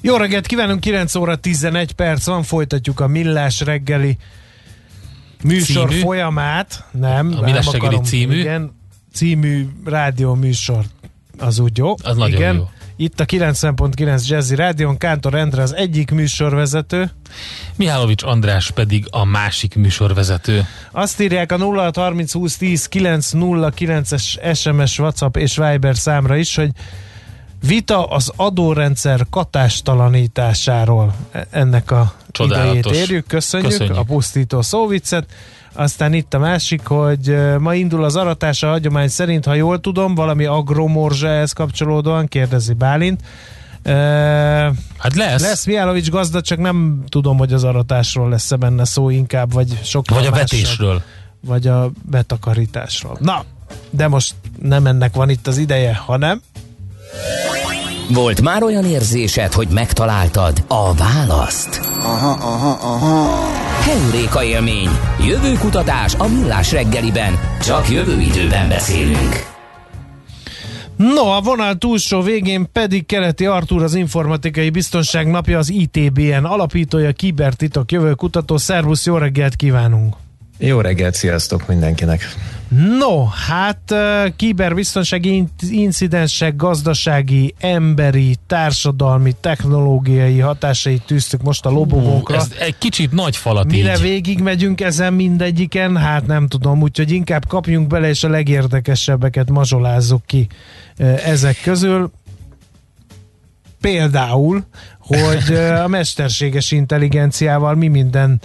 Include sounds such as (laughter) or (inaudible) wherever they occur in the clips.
Jó reggelt kívánunk, 9 óra 11 perc van, folytatjuk a Millás reggeli műsor Című? folyamát. Nem, A Millás nem reggeli akarom, című? Igen, című rádió műsor. Az úgy jó. Az nagyon igen. jó. Itt a 90.9 Jazzy Rádion, Kántor Endre az egyik műsorvezető. Mihálovics András pedig a másik műsorvezető. Azt írják a 0630 20 10 909-es SMS, WhatsApp és Viber számra is, hogy vita az adórendszer katástalanításáról. E- Ennek a Csodálatos. idejét érjük. Köszönjük, Köszönjük. a pusztító szóviccet. Aztán itt a másik, hogy ö, ma indul az aratás a hagyomány szerint, ha jól tudom, valami agromorzsa ehhez kapcsolódóan, kérdezi Bálint. Ö, Hát lesz. lesz Miálovics gazda, csak nem tudom, hogy az aratásról lesz-e benne szó inkább, vagy sok Vagy a vetésről. vagy a betakarításról. Na, de most nem ennek van itt az ideje, hanem Volt már olyan érzésed, hogy megtaláltad a választ? Aha, aha, aha. Heuréka élmény. Jövőkutatás a millás reggeliben. Csak jövő időben beszélünk. No, a vonal túlsó végén pedig Keleti Artúr, az Informatikai Biztonság Napja, az ITBN alapítója, kibertitok jövőkutató. Szervusz, jó reggelt kívánunk! Jó reggelt, sziasztok mindenkinek! No, hát kiberbiztonsági in- incidensek, gazdasági, emberi, társadalmi, technológiai hatásait tűztük most a lobogókra. Ez egy kicsit nagy falat Mire így. végig megyünk ezen mindegyiken? Hát nem tudom, úgyhogy inkább kapjunk bele, és a legérdekesebbeket mazsolázzuk ki ezek közül. Például, hogy a mesterséges intelligenciával mi minden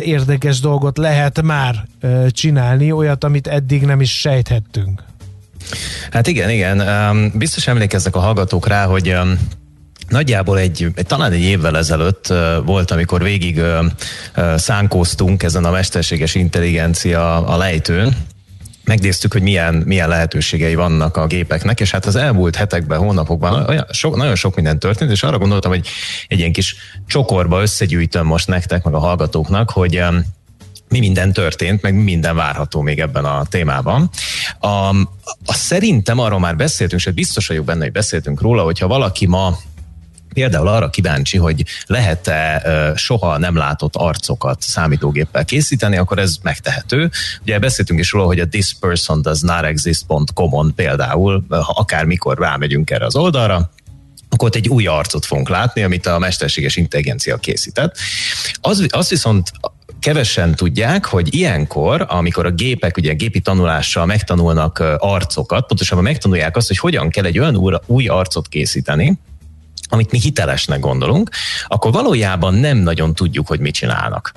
érdekes dolgot lehet már csinálni, olyat, amit eddig nem is sejthettünk. Hát igen, igen. Biztos emlékeznek a hallgatók rá, hogy Nagyjából egy, talán egy évvel ezelőtt volt, amikor végig szánkóztunk ezen a mesterséges intelligencia a lejtőn, megnéztük, hogy milyen, milyen lehetőségei vannak a gépeknek, és hát az elmúlt hetekben, hónapokban olyan sok, nagyon sok minden történt, és arra gondoltam, hogy egy ilyen kis csokorba összegyűjtöm most nektek, meg a hallgatóknak, hogy mi minden történt, meg mi minden várható még ebben a témában. A, a szerintem arról már beszéltünk, és biztos vagyok benne, hogy beszéltünk róla, hogyha valaki ma például arra kíváncsi, hogy lehet-e soha nem látott arcokat számítógéppel készíteni, akkor ez megtehető. Ugye beszéltünk is róla, hogy a thispersondoesnotexist.com-on például, ha akármikor rámegyünk erre az oldalra, akkor ott egy új arcot fogunk látni, amit a mesterséges intelligencia készített. Az, az viszont kevesen tudják, hogy ilyenkor, amikor a gépek ugye gépi tanulással megtanulnak arcokat, pontosabban megtanulják azt, hogy hogyan kell egy olyan új arcot készíteni, amit mi hitelesnek gondolunk, akkor valójában nem nagyon tudjuk, hogy mit csinálnak.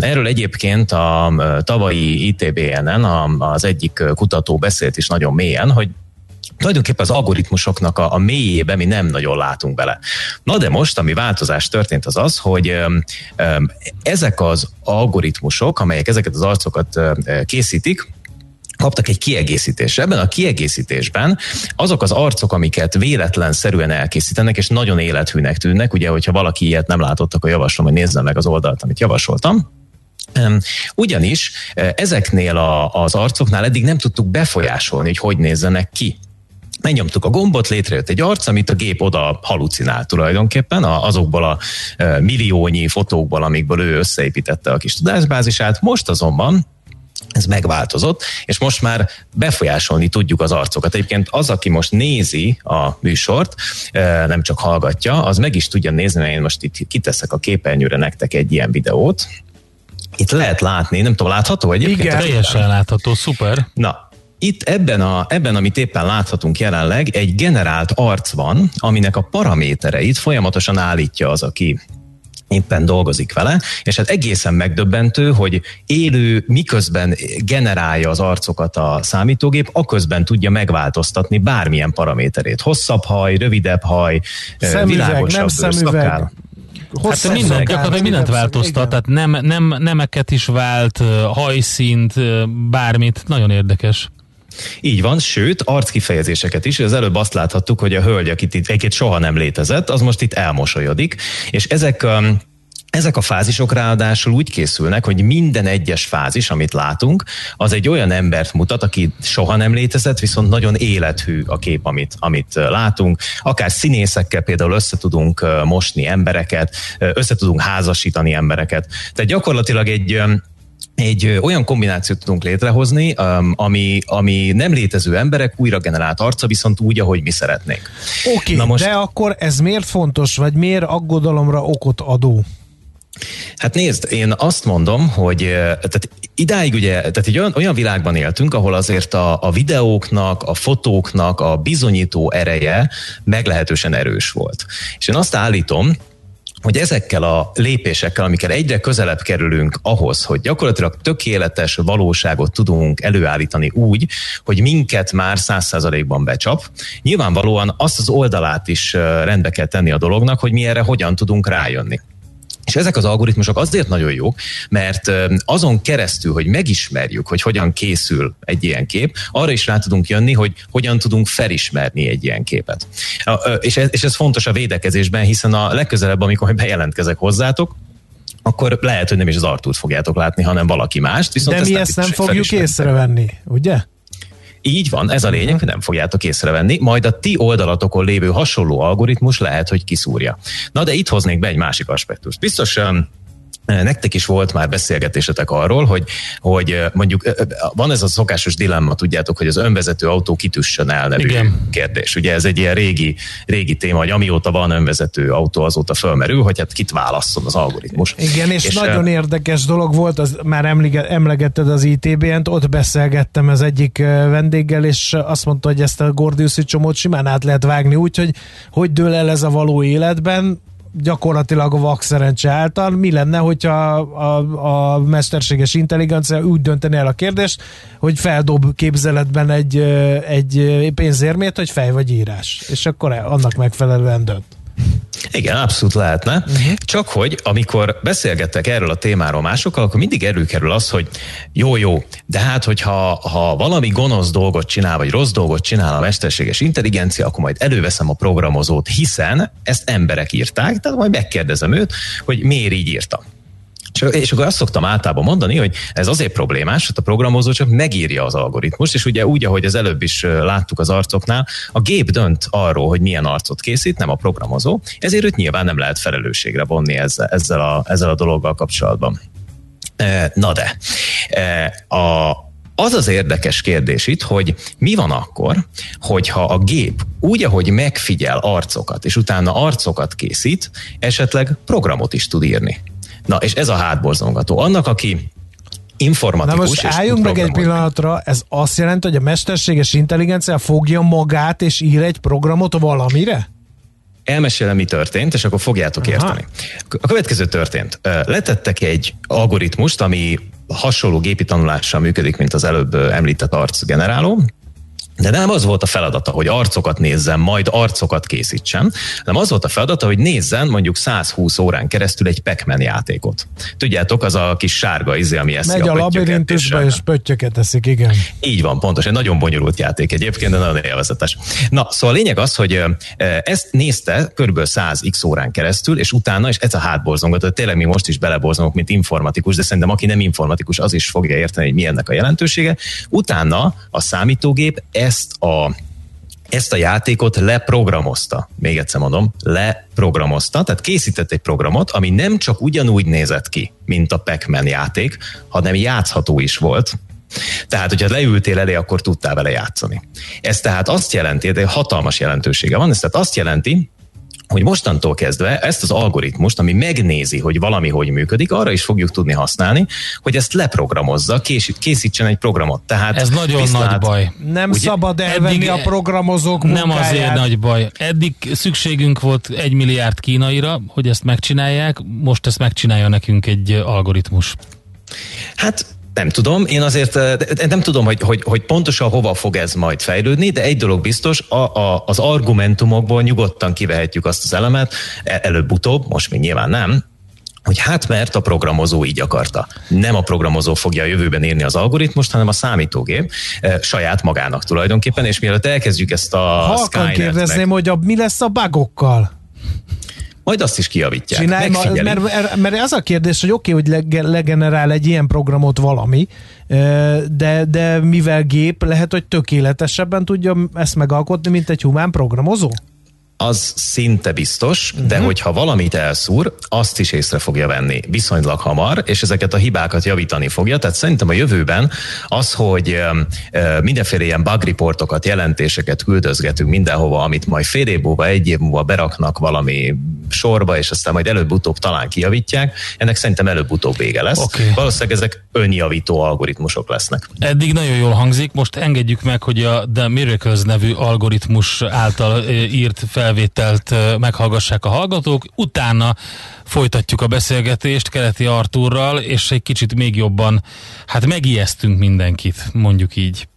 Erről egyébként a tavalyi ITBN-en az egyik kutató beszélt is nagyon mélyen, hogy tulajdonképpen az algoritmusoknak a, a mélyébe mi nem nagyon látunk bele. Na de most, ami változás történt, az az, hogy ezek az algoritmusok, amelyek ezeket az arcokat készítik, kaptak egy kiegészítést. Ebben a kiegészítésben azok az arcok, amiket véletlenszerűen elkészítenek, és nagyon élethűnek tűnnek, ugye, hogyha valaki ilyet nem látott, akkor javaslom, hogy nézze meg az oldalt, amit javasoltam. Ugyanis ezeknél a, az arcoknál eddig nem tudtuk befolyásolni, hogy hogy nézzenek ki megnyomtuk a gombot, létrejött egy arc, amit a gép oda halucinál tulajdonképpen, azokból a milliónyi fotókból, amikből ő összeépítette a kis tudásbázisát. Most azonban ez megváltozott, és most már befolyásolni tudjuk az arcokat. Egyébként az, aki most nézi a műsort, nem csak hallgatja, az meg is tudja nézni, mert én most itt kiteszek a képernyőre nektek egy ilyen videót. Itt lehet látni, nem tudom, látható egyébként? Igen. Teljesen látható, szuper. Na, itt ebben, a, ebben, amit éppen láthatunk jelenleg, egy generált arc van, aminek a paramétereit folyamatosan állítja az, aki éppen dolgozik vele, és hát egészen megdöbbentő, hogy élő, miközben generálja az arcokat a számítógép, aközben tudja megváltoztatni bármilyen paraméterét. Hosszabb haj, rövidebb haj, Szemüveg, világosabb nem bőr, szemüveg. szakál. Hát minden, gyakorlatilag mindent változtat, tehát nem, nem, nemeket is vált, hajszínt, bármit, nagyon érdekes. Így van, sőt, arckifejezéseket is. Az előbb azt láthattuk, hogy a hölgy, akit itt egyébként soha nem létezett, az most itt elmosolyodik, és ezek um, ezek a fázisok ráadásul úgy készülnek, hogy minden egyes fázis, amit látunk, az egy olyan embert mutat, aki soha nem létezett, viszont nagyon élethű a kép, amit, amit látunk. Akár színészekkel például össze tudunk mosni embereket, össze tudunk házasítani embereket. Tehát gyakorlatilag egy egy olyan kombinációt tudunk létrehozni, ami, ami nem létező emberek újra generált arca, viszont úgy, ahogy mi szeretnénk. Oké, okay, most... de akkor ez miért fontos, vagy miért aggodalomra okot adó? Hát nézd, én azt mondom, hogy tehát idáig ugye, tehát egy olyan, olyan világban éltünk, ahol azért a, a videóknak, a fotóknak a bizonyító ereje meglehetősen erős volt. És én azt állítom, hogy ezekkel a lépésekkel, amikkel egyre közelebb kerülünk ahhoz, hogy gyakorlatilag tökéletes valóságot tudunk előállítani úgy, hogy minket már száz százalékban becsap, nyilvánvalóan azt az oldalát is rendbe kell tenni a dolognak, hogy mi erre hogyan tudunk rájönni. És ezek az algoritmusok azért nagyon jók, mert azon keresztül, hogy megismerjük, hogy hogyan készül egy ilyen kép, arra is rá tudunk jönni, hogy hogyan tudunk felismerni egy ilyen képet. És ez, és ez fontos a védekezésben, hiszen a legközelebb, amikor bejelentkezek hozzátok, akkor lehet, hogy nem is az Artúrt fogjátok látni, hanem valaki mást. Viszont De mi ezt nem fogjuk észrevenni, ugye? Így van, ez a lényeg, hogy nem fogjátok észrevenni, majd a ti oldalatokon lévő hasonló algoritmus lehet, hogy kiszúrja. Na de itt hoznék be egy másik aspektust. Biztos Nektek is volt már beszélgetésetek arról, hogy, hogy mondjuk van ez a szokásos dilemma, tudjátok, hogy az önvezető autó kitüssön el nevű Igen. kérdés. Ugye ez egy ilyen régi, régi téma, hogy amióta van önvezető autó, azóta fölmerül, hogy hát kit válasszon az algoritmus. Igen, és, és nagyon érdekes dolog volt, az már emlegetted az ITBN-t, ott beszélgettem az egyik vendéggel, és azt mondta, hogy ezt a Gordiuszi csomót simán át lehet vágni úgy, hogy hogy dől el ez a való életben, gyakorlatilag a vak szerencse által. Mi lenne, hogyha a, a mesterséges intelligencia úgy dönteni el a kérdést, hogy feldob képzeletben egy, egy pénzérmét, hogy fej vagy írás, és akkor annak megfelelően dönt. Igen, abszolút lehetne. Uh-huh. Csak hogy amikor beszélgettek erről a témáról másokkal, akkor mindig előkerül az, hogy jó, jó, de hát, hogyha ha valami gonosz dolgot csinál, vagy rossz dolgot csinál a mesterséges intelligencia, akkor majd előveszem a programozót, hiszen ezt emberek írták, tehát majd megkérdezem őt, hogy miért így írta. És akkor azt szoktam általában mondani, hogy ez azért problémás, hogy a programozó csak megírja az algoritmust, és ugye úgy, ahogy az előbb is láttuk az arcoknál, a gép dönt arról, hogy milyen arcot készít, nem a programozó, ezért őt nyilván nem lehet felelősségre vonni ezzel, ezzel, a, ezzel a dologgal kapcsolatban. Na de, a, az az érdekes kérdés itt, hogy mi van akkor, hogyha a gép úgy, ahogy megfigyel arcokat, és utána arcokat készít, esetleg programot is tud írni. Na, és ez a hátborzongató. Annak, aki informatikus. Na most álljunk meg egy pillanatra, ez azt jelenti, hogy a mesterséges intelligencia fogja magát és ír egy programot valamire? Elmesélem, mi történt, és akkor fogjátok Aha. érteni. A következő történt. Letettek egy algoritmust, ami hasonló gépi tanulással működik, mint az előbb említett arcgeneráló, de nem az volt a feladata, hogy arcokat nézzen, majd arcokat készítsen, hanem az volt a feladata, hogy nézzen mondjuk 120 órán keresztül egy pac játékot. Tudjátok, az a kis sárga izé, ami eszi Megy a, a labirintusba és, pöttyöket eszik, igen. Így van, pontos. Egy nagyon bonyolult játék egyébként, de nagyon élvezetes. Na, szóval a lényeg az, hogy ezt nézte kb. 100 x órán keresztül, és utána, és ez a hátborzongat, tényleg mi most is beleborzongok, mint informatikus, de szerintem aki nem informatikus, az is fogja érteni, hogy mi ennek a jelentősége. Utána a számítógép ezt a ezt a játékot leprogramozta. Még egyszer mondom, leprogramozta, tehát készített egy programot, ami nem csak ugyanúgy nézett ki, mint a pac játék, hanem játszható is volt, tehát, hogyha leültél elé, akkor tudtál vele játszani. Ez tehát azt jelenti, de hatalmas jelentősége van, ez tehát azt jelenti, hogy mostantól kezdve ezt az algoritmust, ami megnézi, hogy valami hogy működik, arra is fogjuk tudni használni, hogy ezt leprogramozza, készítsen egy programot. Tehát Ez nagyon viszlát, nagy baj. Nem ugye, szabad elvenni a programozók munkáját. Nem azért nagy baj. Eddig szükségünk volt egy milliárd kínaira, hogy ezt megcsinálják, most ezt megcsinálja nekünk egy algoritmus. Hát Nem tudom, én azért nem tudom, hogy, hogy, hogy pontosan hova fog ez majd fejlődni, de egy dolog biztos, a, a, az argumentumokból nyugodtan kivehetjük azt az elemet, e, előbb-utóbb, most még nyilván nem, hogy hát mert a programozó így akarta. Nem a programozó fogja a jövőben írni az algoritmust, hanem a számítógép e, saját magának tulajdonképpen, és mielőtt elkezdjük ezt a Halkan kérdezném, meg... hogy a, mi lesz a bugokkal? Majd azt is kiavítják. Csinálj, mert, mert az a kérdés, hogy oké, okay, hogy legenerál egy ilyen programot valami, de, de mivel gép, lehet, hogy tökéletesebben tudja ezt megalkotni, mint egy humán programozó? Az szinte biztos, uh-huh. de mhm. hogyha valamit elszúr, azt is észre fogja venni viszonylag hamar, és ezeket a hibákat javítani fogja. Tehát szerintem a jövőben az, hogy mindenféle ilyen bug reportokat, jelentéseket küldözgetünk mindenhova, amit majd fél év múlva, egy év múlva beraknak valami sorba, és aztán majd előbb-utóbb talán kijavítják, ennek szerintem előbb-utóbb vége lesz. Okay. Valószínűleg ezek önjavító algoritmusok lesznek. Eddig nagyon jól hangzik, most engedjük meg, hogy a The Miracles nevű algoritmus által írt fel felvételt meghallgassák a hallgatók, utána folytatjuk a beszélgetést Keleti Artúrral, és egy kicsit még jobban, hát megijesztünk mindenkit, mondjuk így.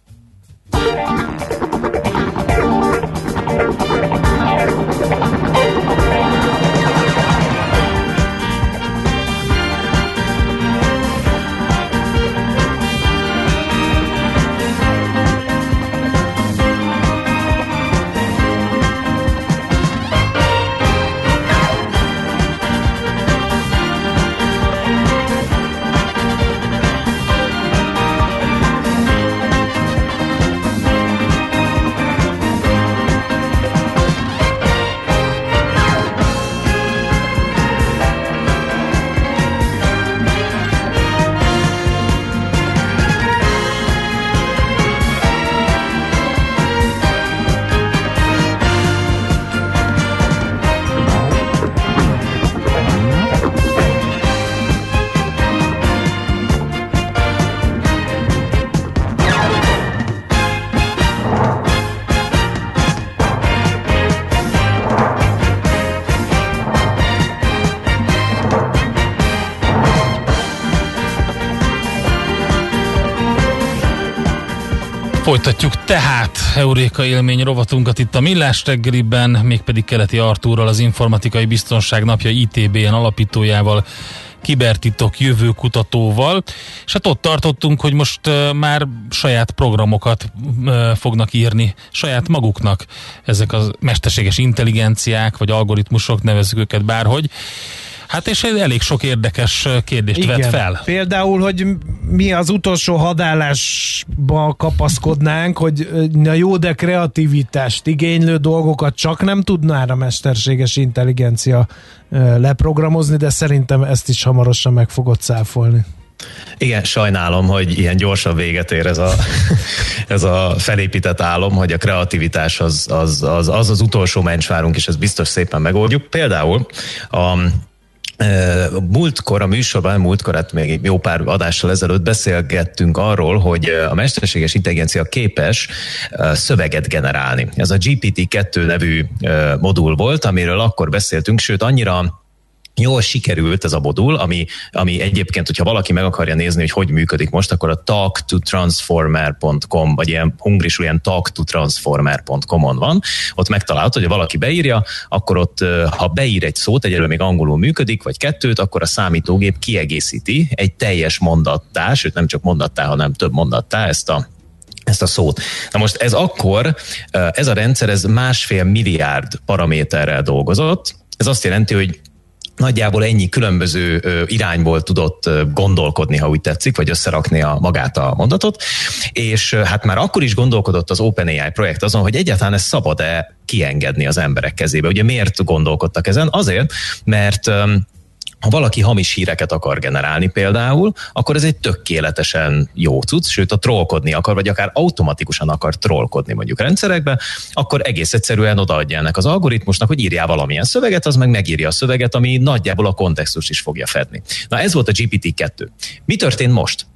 Folytatjuk tehát Euréka élmény rovatunkat itt a Millás reggeliben, mégpedig Keleti Artúrral, az Informatikai Biztonság Napja ITB-en alapítójával, kibertitok jövőkutatóval, és hát ott tartottunk, hogy most már saját programokat fognak írni saját maguknak ezek a mesterséges intelligenciák, vagy algoritmusok, nevezzük őket bárhogy, Hát és elég sok érdekes kérdést Igen. vet fel. Például, hogy mi az utolsó hadállásba kapaszkodnánk, hogy a jó, de kreativitást igénylő dolgokat csak nem tudná a mesterséges intelligencia leprogramozni, de szerintem ezt is hamarosan meg fogod száfolni. Igen, sajnálom, hogy ilyen gyorsan véget ér ez a, (laughs) ez a felépített álom, hogy a kreativitás az az, az, az, az utolsó mencsvárunk, és ezt biztos szépen megoldjuk. Például a Múltkor a műsorban, múltkor, hát még jó pár adással ezelőtt beszélgettünk arról, hogy a mesterséges intelligencia képes szöveget generálni. Ez a GPT-2 nevű modul volt, amiről akkor beszéltünk, sőt annyira jól sikerült ez a modul, ami, ami egyébként, hogyha valaki meg akarja nézni, hogy hogy működik most, akkor a talktotransformer.com, vagy ilyen hungrisul ilyen talktotransformer.com-on van, ott megtalálható, hogy valaki beírja, akkor ott, ha beír egy szót, egyelőre még angolul működik, vagy kettőt, akkor a számítógép kiegészíti egy teljes mondattá, sőt nem csak mondattá, hanem több mondattá ezt a ezt a szót. Na most ez akkor, ez a rendszer, ez másfél milliárd paraméterrel dolgozott, ez azt jelenti, hogy nagyjából ennyi különböző irányból tudott gondolkodni, ha úgy tetszik, vagy összerakni a magát a mondatot, és hát már akkor is gondolkodott az OpenAI projekt azon, hogy egyáltalán ez szabad-e kiengedni az emberek kezébe. Ugye miért gondolkodtak ezen? Azért, mert ha valaki hamis híreket akar generálni például, akkor ez egy tökéletesen jó cucc, sőt a trollkodni akar, vagy akár automatikusan akar trollkodni mondjuk rendszerekbe, akkor egész egyszerűen odaadja ennek az algoritmusnak, hogy írjál valamilyen szöveget, az meg megírja a szöveget, ami nagyjából a kontextus is fogja fedni. Na ez volt a GPT-2. Mi történt most?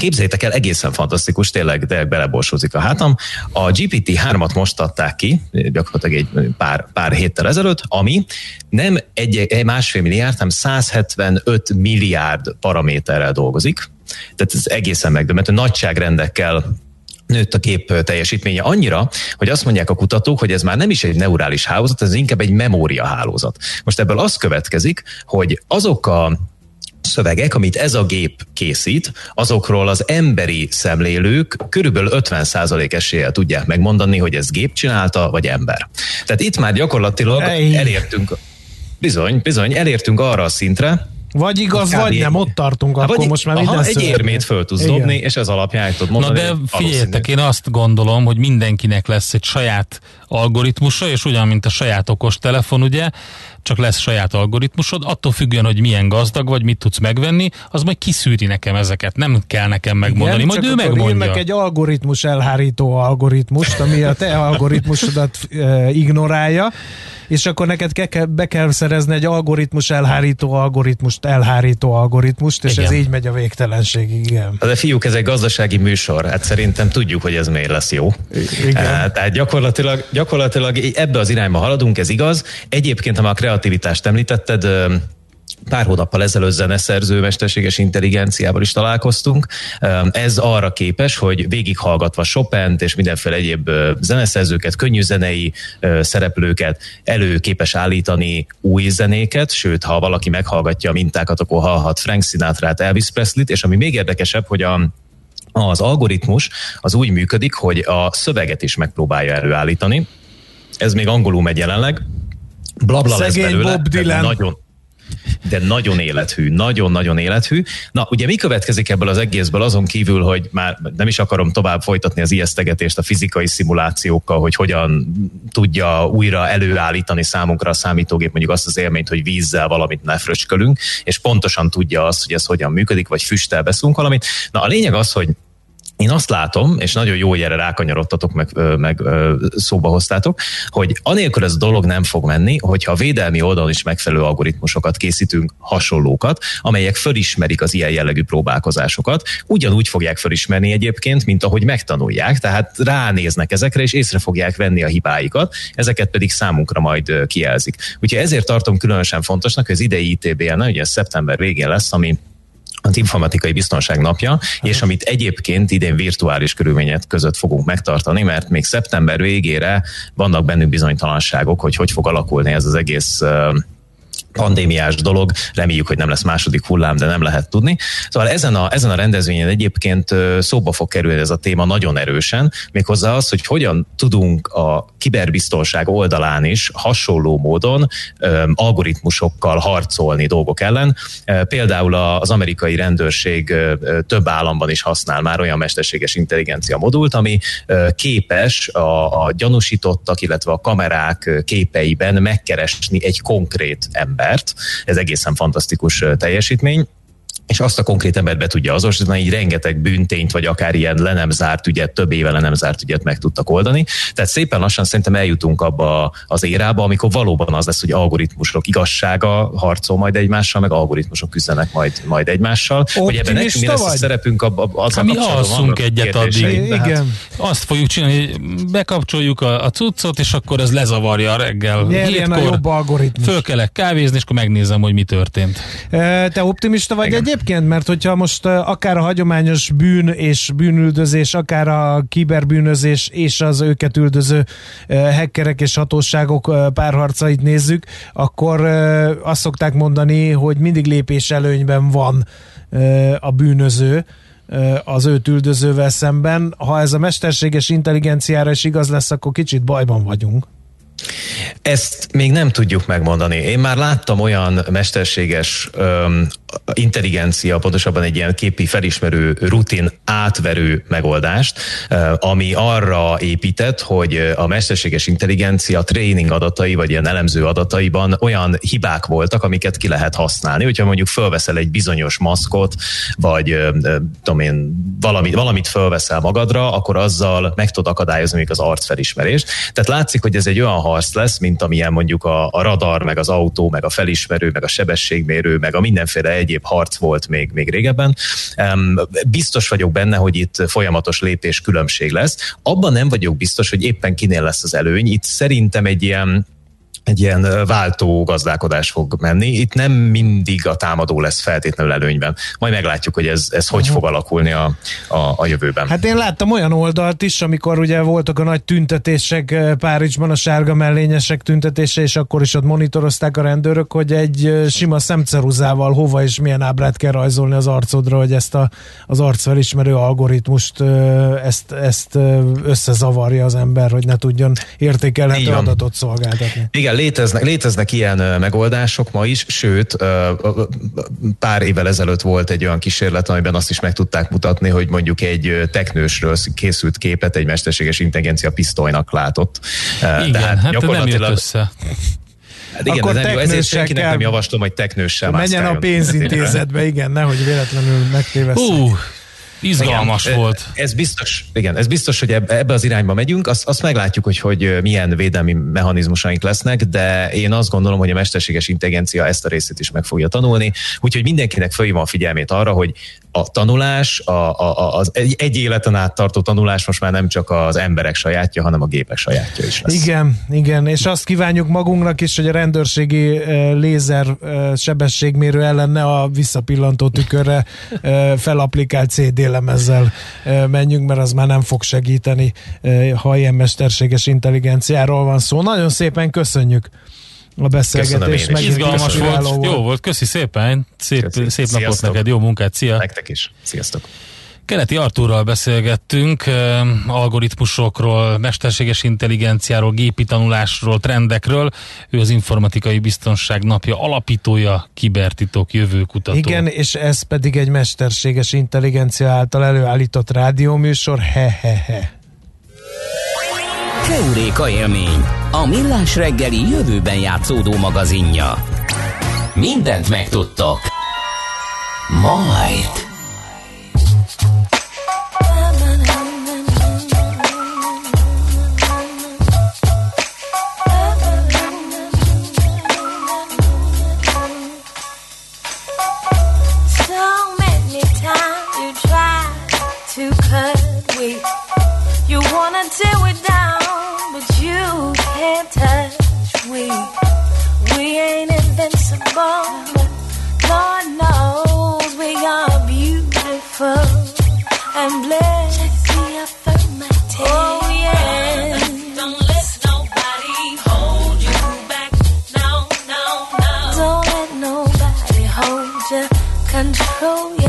Képzeljétek el, egészen fantasztikus, tényleg de beleborsózik a hátam. A GPT-3-at most adták ki, gyakorlatilag egy pár, pár héttel ezelőtt, ami nem egy, egy másfél milliárd, hanem 175 milliárd paraméterrel dolgozik. Tehát ez egészen megdöbbentő nagyságrendekkel nőtt a kép teljesítménye annyira, hogy azt mondják a kutatók, hogy ez már nem is egy neurális hálózat, ez inkább egy memória hálózat. Most ebből az következik, hogy azok a szövegek, amit ez a gép készít, azokról az emberi szemlélők körülbelül 50% eséllyel tudják megmondani, hogy ez gép csinálta, vagy ember. Tehát itt már gyakorlatilag elértünk, bizony, bizony, elértünk arra a szintre, vagy igaz, vagy nem, ott tartunk, hát, akkor vagy, most már aha, minden egy érmét föl tudsz Igen. dobni, és ez alapján tudod mondani. Na de figyeljetek, én azt gondolom, hogy mindenkinek lesz egy saját algoritmusa, és ugyan, mint a saját okos telefon, ugye, csak lesz saját algoritmusod, attól függően, hogy milyen gazdag vagy, mit tudsz megvenni, az majd kiszűri nekem ezeket, nem kell nekem megmondani, Igen, majd ő megmondja. egy algoritmus elhárító algoritmust, ami a te algoritmusodat e, ignorálja, és akkor neked ke- be kell szerezni egy algoritmus elhárító algoritmust, elhárító algoritmust, és igen. ez így megy a végtelenségig, igen. De fiúk, ez egy gazdasági műsor, hát szerintem tudjuk, hogy ez miért lesz jó. Igen. Tehát gyakorlatilag, gyakorlatilag ebbe az irányba haladunk, ez igaz. Egyébként, ha már a kreativitást említetted, pár hónappal ezelőtt zeneszerző mesterséges intelligenciával is találkoztunk. Ez arra képes, hogy végighallgatva chopin és mindenféle egyéb zeneszerzőket, könnyű zenei szereplőket elő képes állítani új zenéket, sőt, ha valaki meghallgatja a mintákat, akkor hallhat Frank Sinatra-t, Elvis Presley-t, és ami még érdekesebb, hogy a az algoritmus az úgy működik, hogy a szöveget is megpróbálja előállítani. Ez még angolul megy jelenleg. Blabla lesz belőle. Bob Dylan. Nagyon, de nagyon élethű, nagyon-nagyon élethű. Na, ugye mi következik ebből az egészből azon kívül, hogy már nem is akarom tovább folytatni az ijesztegetést a fizikai szimulációkkal, hogy hogyan tudja újra előállítani számunkra a számítógép mondjuk azt az élményt, hogy vízzel valamit nefröcskölünk, és pontosan tudja azt, hogy ez hogyan működik, vagy füsttel beszunk valamit. Na, a lényeg az, hogy én azt látom, és nagyon jó, hogy erre rákanyarodtatok, meg, meg szóba hoztátok, hogy anélkül ez a dolog nem fog menni, hogyha a védelmi oldalon is megfelelő algoritmusokat készítünk, hasonlókat, amelyek fölismerik az ilyen jellegű próbálkozásokat, ugyanúgy fogják fölismerni egyébként, mint ahogy megtanulják, tehát ránéznek ezekre, és észre fogják venni a hibáikat, ezeket pedig számunkra majd kijelzik. Úgyhogy ezért tartom különösen fontosnak, hogy az idei ITBN, ugye szeptember végén lesz, ami az informatikai biztonság napja, és amit egyébként idén virtuális körülmények között fogunk megtartani, mert még szeptember végére vannak bennünk bizonytalanságok, hogy hogy fog alakulni ez az egész pandémiás dolog, reméljük, hogy nem lesz második hullám, de nem lehet tudni. Szóval ezen a, ezen a rendezvényen egyébként szóba fog kerülni ez a téma nagyon erősen, méghozzá az, hogy hogyan tudunk a kiberbiztonság oldalán is hasonló módon um, algoritmusokkal harcolni dolgok ellen. Például az amerikai rendőrség több államban is használ már olyan mesterséges intelligencia modult, ami képes a, a gyanúsítottak, illetve a kamerák képeiben megkeresni egy konkrét ember embert. Ez egészen fantasztikus teljesítmény és azt a konkrét embert be tudja azonosítani, így rengeteg bűntényt, vagy akár ilyen le nem zárt ügyet, több éve le nem zárt ügyet meg tudtak oldani. Tehát szépen lassan szerintem eljutunk abba az érába, amikor valóban az lesz, hogy algoritmusok igazsága harcol majd egymással, meg algoritmusok küzdenek majd, majd egymással. Hogy ebben nekünk mi lesz a szerepünk abba, az hát mi alszunk egyet addig. Igen. Hát azt fogjuk csinálni, hogy bekapcsoljuk a, a cuccot, és akkor ez lezavarja a reggel. Nyerjen a jobb algoritmus. Fölkelek kávézni, és akkor megnézem, hogy mi történt. Te optimista vagy egyébként? Egyébként, mert hogyha most akár a hagyományos bűn és bűnüldözés, akár a kiberbűnözés és az őket üldöző hackerek és hatóságok párharcait nézzük, akkor azt szokták mondani, hogy mindig lépés előnyben van a bűnöző az őt üldözővel szemben. Ha ez a mesterséges intelligenciára is igaz lesz, akkor kicsit bajban vagyunk. Ezt még nem tudjuk megmondani. Én már láttam olyan mesterséges öm, intelligencia, pontosabban egy ilyen képi felismerő, rutin átverő megoldást, ami arra épített, hogy a mesterséges intelligencia tréning adatai, vagy ilyen elemző adataiban olyan hibák voltak, amiket ki lehet használni. Hogyha mondjuk fölveszel egy bizonyos maszkot, vagy tudom én, valamit, valamit fölveszel magadra, akkor azzal meg tudod akadályozni az arcfelismerést. Tehát látszik, hogy ez egy olyan harc lesz, mint amilyen mondjuk a, a radar, meg az autó, meg a felismerő, meg a sebességmérő, meg a mindenféle egyéb harc volt még, még régebben. Biztos vagyok benne, hogy itt folyamatos lépés különbség lesz. Abban nem vagyok biztos, hogy éppen kinél lesz az előny. Itt szerintem egy ilyen egy ilyen váltó gazdálkodás fog menni. Itt nem mindig a támadó lesz feltétlenül előnyben. Majd meglátjuk, hogy ez, ez hogy fog alakulni a, a, a jövőben. Hát én láttam olyan oldalt is, amikor ugye voltak a nagy tüntetések Párizsban, a sárga mellényesek tüntetése, és akkor is ott monitorozták a rendőrök, hogy egy sima szemceruzával hova és milyen ábrát kell rajzolni az arcodra, hogy ezt a, az arcfelismerő algoritmust ezt, ezt összezavarja az ember, hogy ne tudjon értékelhető adatot szolgáltatni. Igen, léteznek, léteznek ilyen megoldások ma is, sőt, pár évvel ezelőtt volt egy olyan kísérlet, amiben azt is meg tudták mutatni, hogy mondjuk egy teknősről készült képet egy mesterséges intelligencia pisztolynak látott. Igen, Tehát hát gyakorlatilag... nem jött össze. Hát igen, Akkor ez ezért senkinek kell... nem javaslom, hogy teknőssel Menjen a pénzintézetbe, igen, nehogy véletlenül megtévesztek. Uh, Izgalmas igen, volt. Ez biztos, igen, ez biztos, hogy ebbe az irányba megyünk. Azt, azt meglátjuk, hogy, hogy milyen védelmi mechanizmusaink lesznek, de én azt gondolom, hogy a mesterséges intelligencia ezt a részét is meg fogja tanulni. Úgyhogy mindenkinek felhívom a figyelmét arra, hogy a tanulás, a, a, az egy, egy életen át tartó tanulás most már nem csak az emberek sajátja, hanem a gépek sajátja is lesz. Igen, igen, és azt kívánjuk magunknak is, hogy a rendőrségi lézer sebességmérő ellen ne a visszapillantó tükörre felapplikált CD lemezzel menjünk, mert az már nem fog segíteni, ha ilyen mesterséges intelligenciáról van szó. Nagyon szépen köszönjük! a beszélgetés. Meg Izgalmas volt. volt. Jó volt, köszi szépen. Szép, szép napot neked, jó munkát, szia! Nektek is. Sziasztok! Keleti Artúrral beszélgettünk, algoritmusokról, mesterséges intelligenciáról, gépi tanulásról, trendekről. Ő az informatikai biztonság napja alapítója, kibertitok jövőkutató. Igen, és ez pedig egy mesterséges intelligencia által előállított rádióműsor, he-he-he. Heuréka élmény, a millás reggeli jövőben játszódó magazinja. Mindent megtudtok. Majd. Until we're down, but you can't touch we. We ain't invincible. Lord knows we are beautiful and blessed. Oh yeah. Don't let nobody hold you back. No, no, no. Don't let nobody hold you. Control.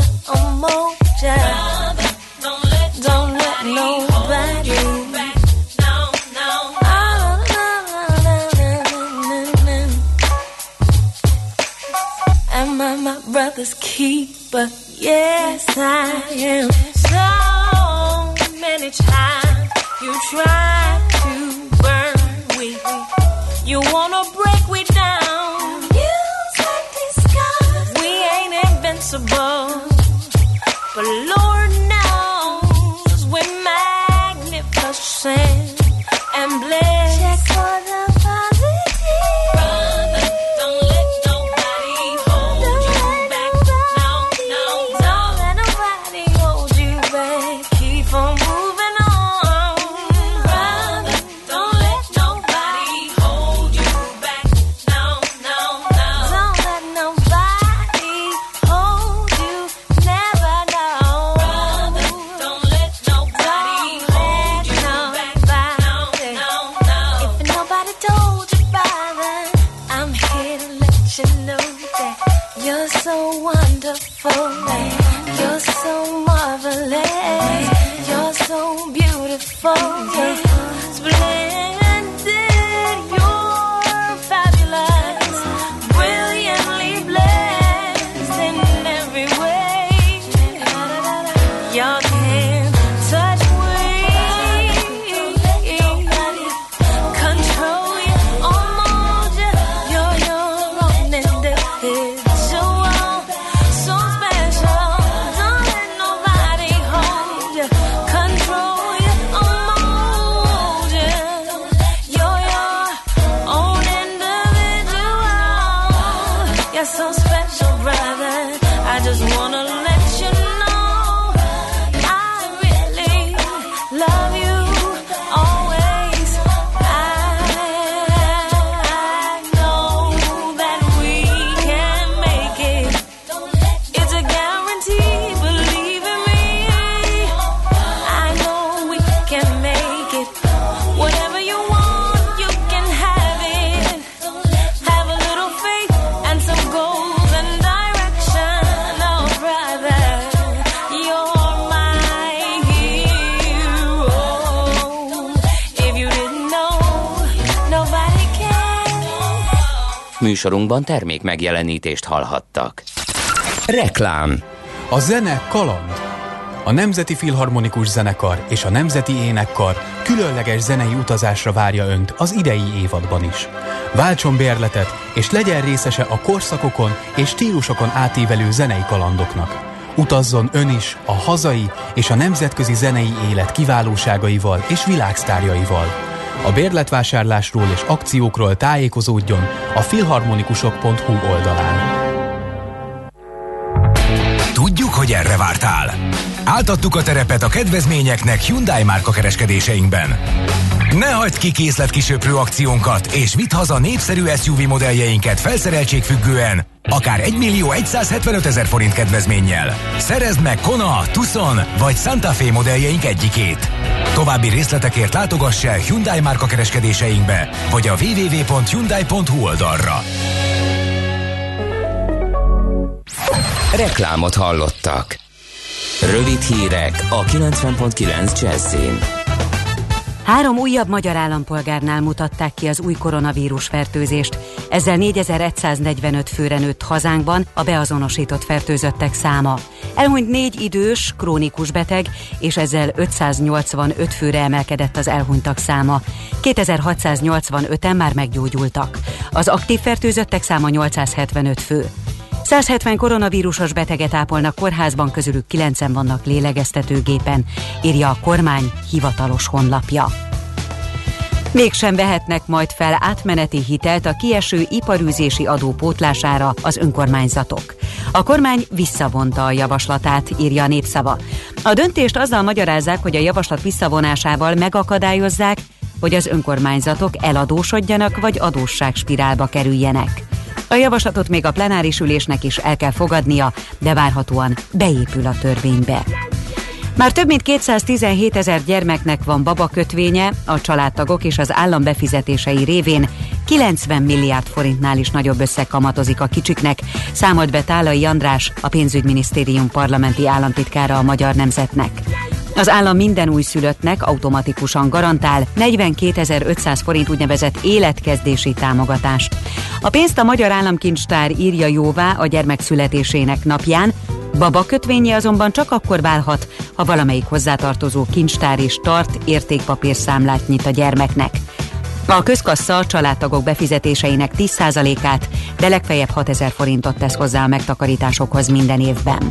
Műsorunkban termék megjelenítést hallhattak. Reklám A zene kaland. A Nemzeti Filharmonikus Zenekar és a Nemzeti Énekkar különleges zenei utazásra várja Önt az idei évadban is. Váltson bérletet, és legyen részese a korszakokon és stílusokon átívelő zenei kalandoknak. Utazzon Ön is a hazai és a nemzetközi zenei élet kiválóságaival és világsztárjaival. A bérletvásárlásról és akciókról tájékozódjon a filharmonikusok.hu oldalán. Tudjuk, hogy erre vártál. Áltattuk a terepet a kedvezményeknek Hyundai márka kereskedéseinkben. Ne hagyd ki készletkisöprő akciónkat, és vidd haza népszerű SUV modelljeinket felszereltségfüggően, akár 1 millió 175 ezer forint kedvezménnyel. Szerezd meg Kona, Tucson vagy Santa Fe modelljeink egyikét. További részletekért látogass el Hyundai márka kereskedéseinkbe, vagy a www.hyundai.hu oldalra. Reklámot hallottak. Rövid hírek a 90.9 Jazzin. Három újabb magyar állampolgárnál mutatták ki az új koronavírus fertőzést. Ezzel 4145 főre nőtt hazánkban a beazonosított fertőzöttek száma. Elhunyt négy idős, krónikus beteg, és ezzel 585 főre emelkedett az elhunytak száma. 2685-en már meggyógyultak. Az aktív fertőzöttek száma 875 fő. 170 koronavírusos beteget ápolnak kórházban, közülük 9 vannak lélegeztetőgépen, írja a kormány hivatalos honlapja. Mégsem vehetnek majd fel átmeneti hitelt a kieső iparűzési adó pótlására az önkormányzatok. A kormány visszavonta a javaslatát, írja a népszava. A döntést azzal magyarázzák, hogy a javaslat visszavonásával megakadályozzák, hogy az önkormányzatok eladósodjanak vagy adósságspirálba kerüljenek. A javaslatot még a plenáris ülésnek is el kell fogadnia, de várhatóan beépül a törvénybe. Már több mint 217 ezer gyermeknek van babakötvénye, a családtagok és az állam befizetései révén 90 milliárd forintnál is nagyobb összeg kamatozik a kicsiknek, számolt be Tálai András, a pénzügyminisztérium parlamenti államtitkára a Magyar Nemzetnek. Az állam minden újszülöttnek automatikusan garantál 42.500 forint úgynevezett életkezdési támogatást. A pénzt a Magyar Államkincstár írja jóvá a gyermek születésének napján, Baba kötvénye azonban csak akkor válhat, ha valamelyik hozzátartozó kincstár is tart értékpapírszámlát nyit a gyermeknek. A közkassa a családtagok befizetéseinek 10%-át, de legfeljebb 6000 forintot tesz hozzá a megtakarításokhoz minden évben.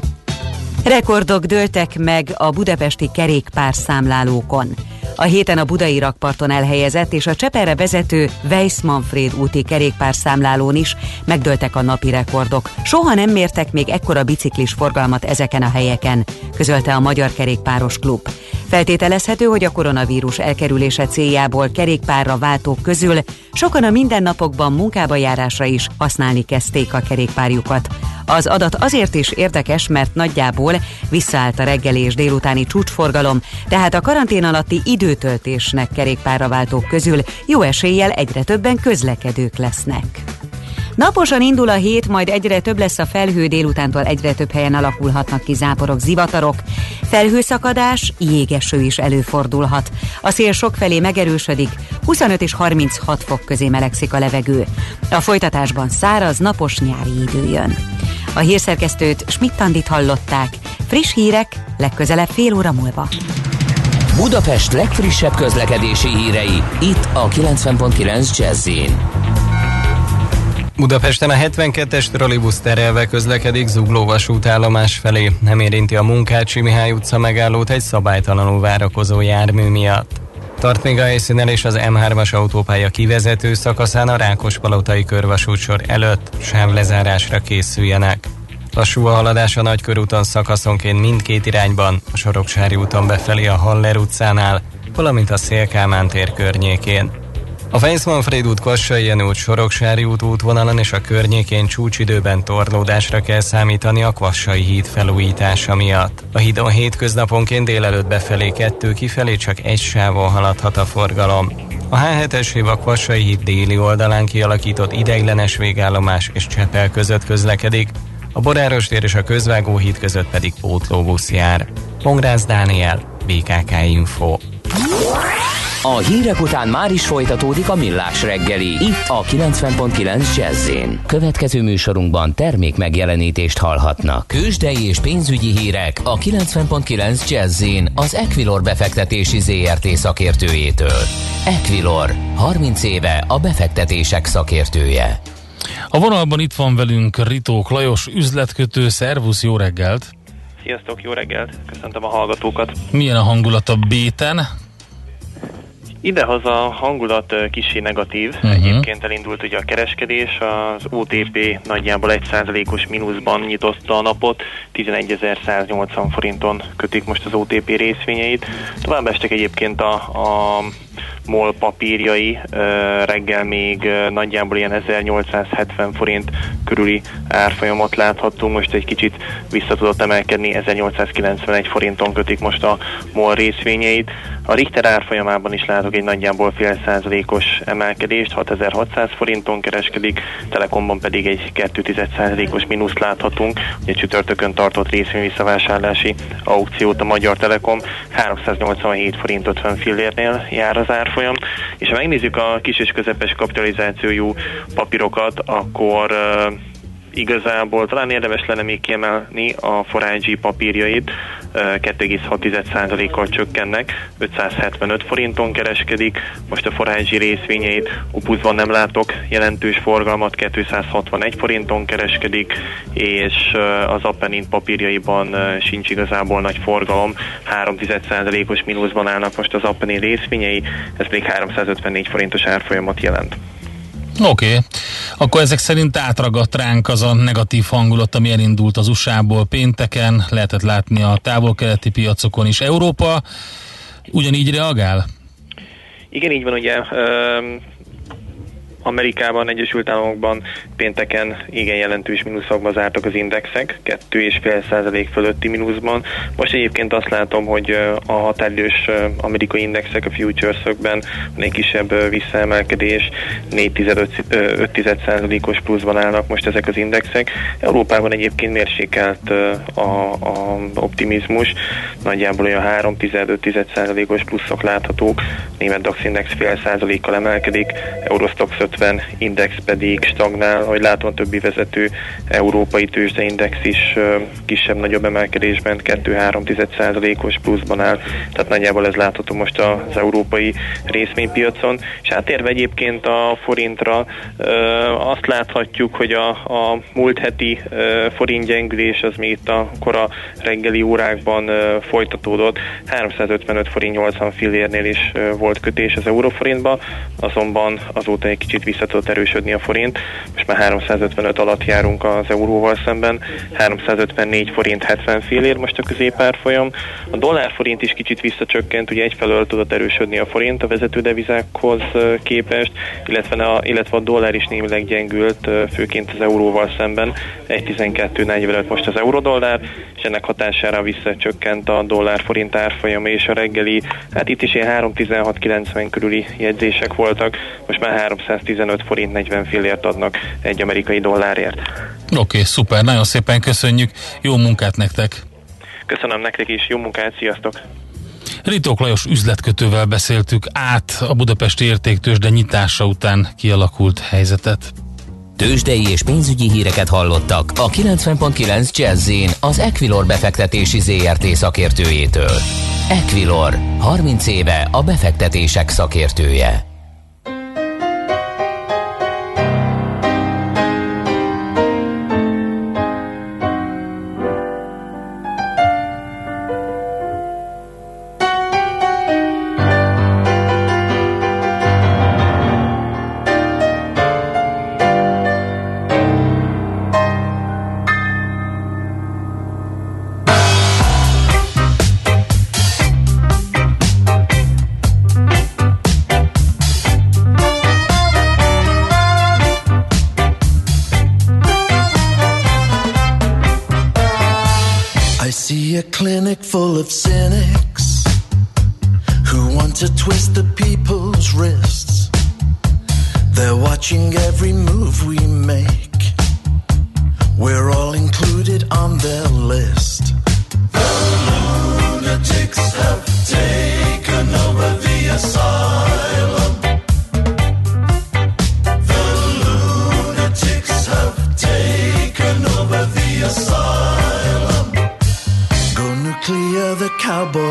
Rekordok dőltek meg a budapesti kerékpár számlálókon. A héten a budai rakparton elhelyezett és a Cseperre vezető Weiss Manfred úti kerékpárszámlálón is megdőltek a napi rekordok. Soha nem mértek még ekkora biciklis forgalmat ezeken a helyeken, közölte a Magyar Kerékpáros Klub. Feltételezhető, hogy a koronavírus elkerülése céljából kerékpárra váltók közül sokan a mindennapokban munkába járásra is használni kezdték a kerékpárjukat. Az adat azért is érdekes, mert nagyjából visszaállt a reggeli és délutáni csúcsforgalom, tehát a karantén alatti időtöltésnek kerékpárra váltók közül jó eséllyel egyre többen közlekedők lesznek. Naposan indul a hét, majd egyre több lesz a felhő, délutántól egyre több helyen alakulhatnak ki záporok, zivatarok. Felhőszakadás, jégeső is előfordulhat. A szél sokfelé megerősödik, 25 és 36 fok közé melegszik a levegő. A folytatásban száraz, napos nyári idő jön. A hírszerkesztőt Schmidt-Tandit hallották. Friss hírek legközelebb fél óra múlva. Budapest legfrissebb közlekedési hírei, itt a 90.9 jazz Budapesten a 72-es trollibusz terelve közlekedik Zugló vasútállomás felé. Nem érinti a Munkácsi Mihály utca megállót egy szabálytalanul várakozó jármű miatt. Tart még a helyszínen és az M3-as autópálya kivezető szakaszán a Rákospalotai körvasútsor előtt sávlezárásra készüljenek. Lassú a haladás a Nagykörúton szakaszonként mindkét irányban, a Soroksári úton befelé a Haller utcánál, valamint a Szélkámán tér környékén. A Fejszmanfréd út Kassai út Soroksári út útvonalon és a környékén csúcsidőben torlódásra kell számítani a Kvassai híd felújítása miatt. A hídon hétköznaponként délelőtt befelé kettő kifelé csak egy sávon haladhat a forgalom. A H7-es év a Kvassai híd déli oldalán kialakított ideiglenes végállomás és Csepel között közlekedik, a Boráros tér és a Közvágó híd között pedig pótlóbusz jár. Pongrász Dániel, BKK Info. A hírek után már is folytatódik a millás reggeli. Itt a 90.9 jazz Következő műsorunkban termék megjelenítést hallhatnak. Kősdei és pénzügyi hírek a 90.9 jazz az Equilor befektetési ZRT szakértőjétől. Equilor, 30 éve a befektetések szakértője. A vonalban itt van velünk Ritók Lajos, üzletkötő, szervusz, jó reggelt! Sziasztok, jó reggelt! Köszöntöm a hallgatókat! Milyen a hangulat a béten? Idehaza a hangulat kicsi negatív. Uh-huh. Egyébként elindult ugye a kereskedés, az OTP nagyjából 1%-os mínuszban nyitotta a napot, 11.180 forinton kötik most az OTP részvényeit. Tovább estek egyébként a, a MOL papírjai reggel még nagyjából ilyen 1870 forint körüli árfolyamot láthattunk, most egy kicsit vissza tudott emelkedni, 1891 forinton kötik most a MOL részvényeit. A Richter árfolyamában is látok egy nagyjából fél százalékos emelkedést, 6600 forinton kereskedik, Telekomban pedig egy 2 százalékos mínuszt láthatunk. Ugye csütörtökön tartott részvény visszavásárlási aukciót a Magyar Telekom 387 forint 50 fillérnél jár az árfolyam, és ha megnézzük a kis és közepes kapitalizációjú papírokat, akkor igazából talán érdemes lenne még kiemelni a Forágyi papírjait, 2,6%-kal csökkennek, 575 forinton kereskedik, most a Forágyi részvényeit Opusban nem látok jelentős forgalmat, 261 forinton kereskedik, és az Appenin papírjaiban sincs igazából nagy forgalom, 3,1%-os mínuszban állnak most az Appenin részvényei, ez még 354 forintos árfolyamat jelent. Oké, okay. akkor ezek szerint átragadt ránk az a negatív hangulat, ami elindult az USA-ból pénteken, lehetett látni a távol-keleti piacokon is. Európa ugyanígy reagál? Igen, így van, ugye Amerikában, Egyesült Államokban pénteken igen jelentős mínuszokba zártak az indexek, 2,5% fölötti mínuszban. Most egyébként azt látom, hogy a határidős amerikai indexek a futuresökben van egy kisebb visszaemelkedés, 4,5%-os pluszban állnak most ezek az indexek. Európában egyébként mérsékelt a, a optimizmus, nagyjából olyan 3,5%-os pluszok láthatók, német DAX index fél százalékkal emelkedik, Eurostox 50 index pedig stagnál, hogy látom többi vezető európai tőzsdeindex is kisebb-nagyobb emelkedésben 2-3 os pluszban áll, tehát nagyjából ez látható most az európai részvénypiacon. És átérve egyébként a forintra, azt láthatjuk, hogy a, a múlt heti forint gyengülés az még itt a kora reggeli órákban folytatódott. 355 forint 80 fillérnél is volt kötés az euróforintba, azonban azóta egy kicsit vissza tudott erősödni a forint. Most már 355 alatt járunk az euróval szemben, 354 forint 70 fillér most a középárfolyam. A dollár forint is kicsit visszacsökkent, ugye egyfelől tudott erősödni a forint a vezető devizákhoz képest, illetve a, illetve a dollár is némileg gyengült, főként az euróval szemben, 1.12.45 most az euró-dollár, és ennek hatására visszacsökkent a dollár-forint árfolyama, és a reggeli, hát itt is ilyen 3.16.90 körüli jegyzések voltak, most már 310 15 forint 40 fillért adnak egy amerikai dollárért. Oké, okay, szuper, nagyon szépen köszönjük, jó munkát nektek! Köszönöm nektek is, jó munkát, sziasztok! Ritók Lajos üzletkötővel beszéltük át a Budapesti értéktősde nyitása után kialakult helyzetet. Tőzsdei és pénzügyi híreket hallottak a 90.9 jazz az Equilor befektetési ZRT szakértőjétől. Equilor, 30 éve a befektetések szakértője. Cowboy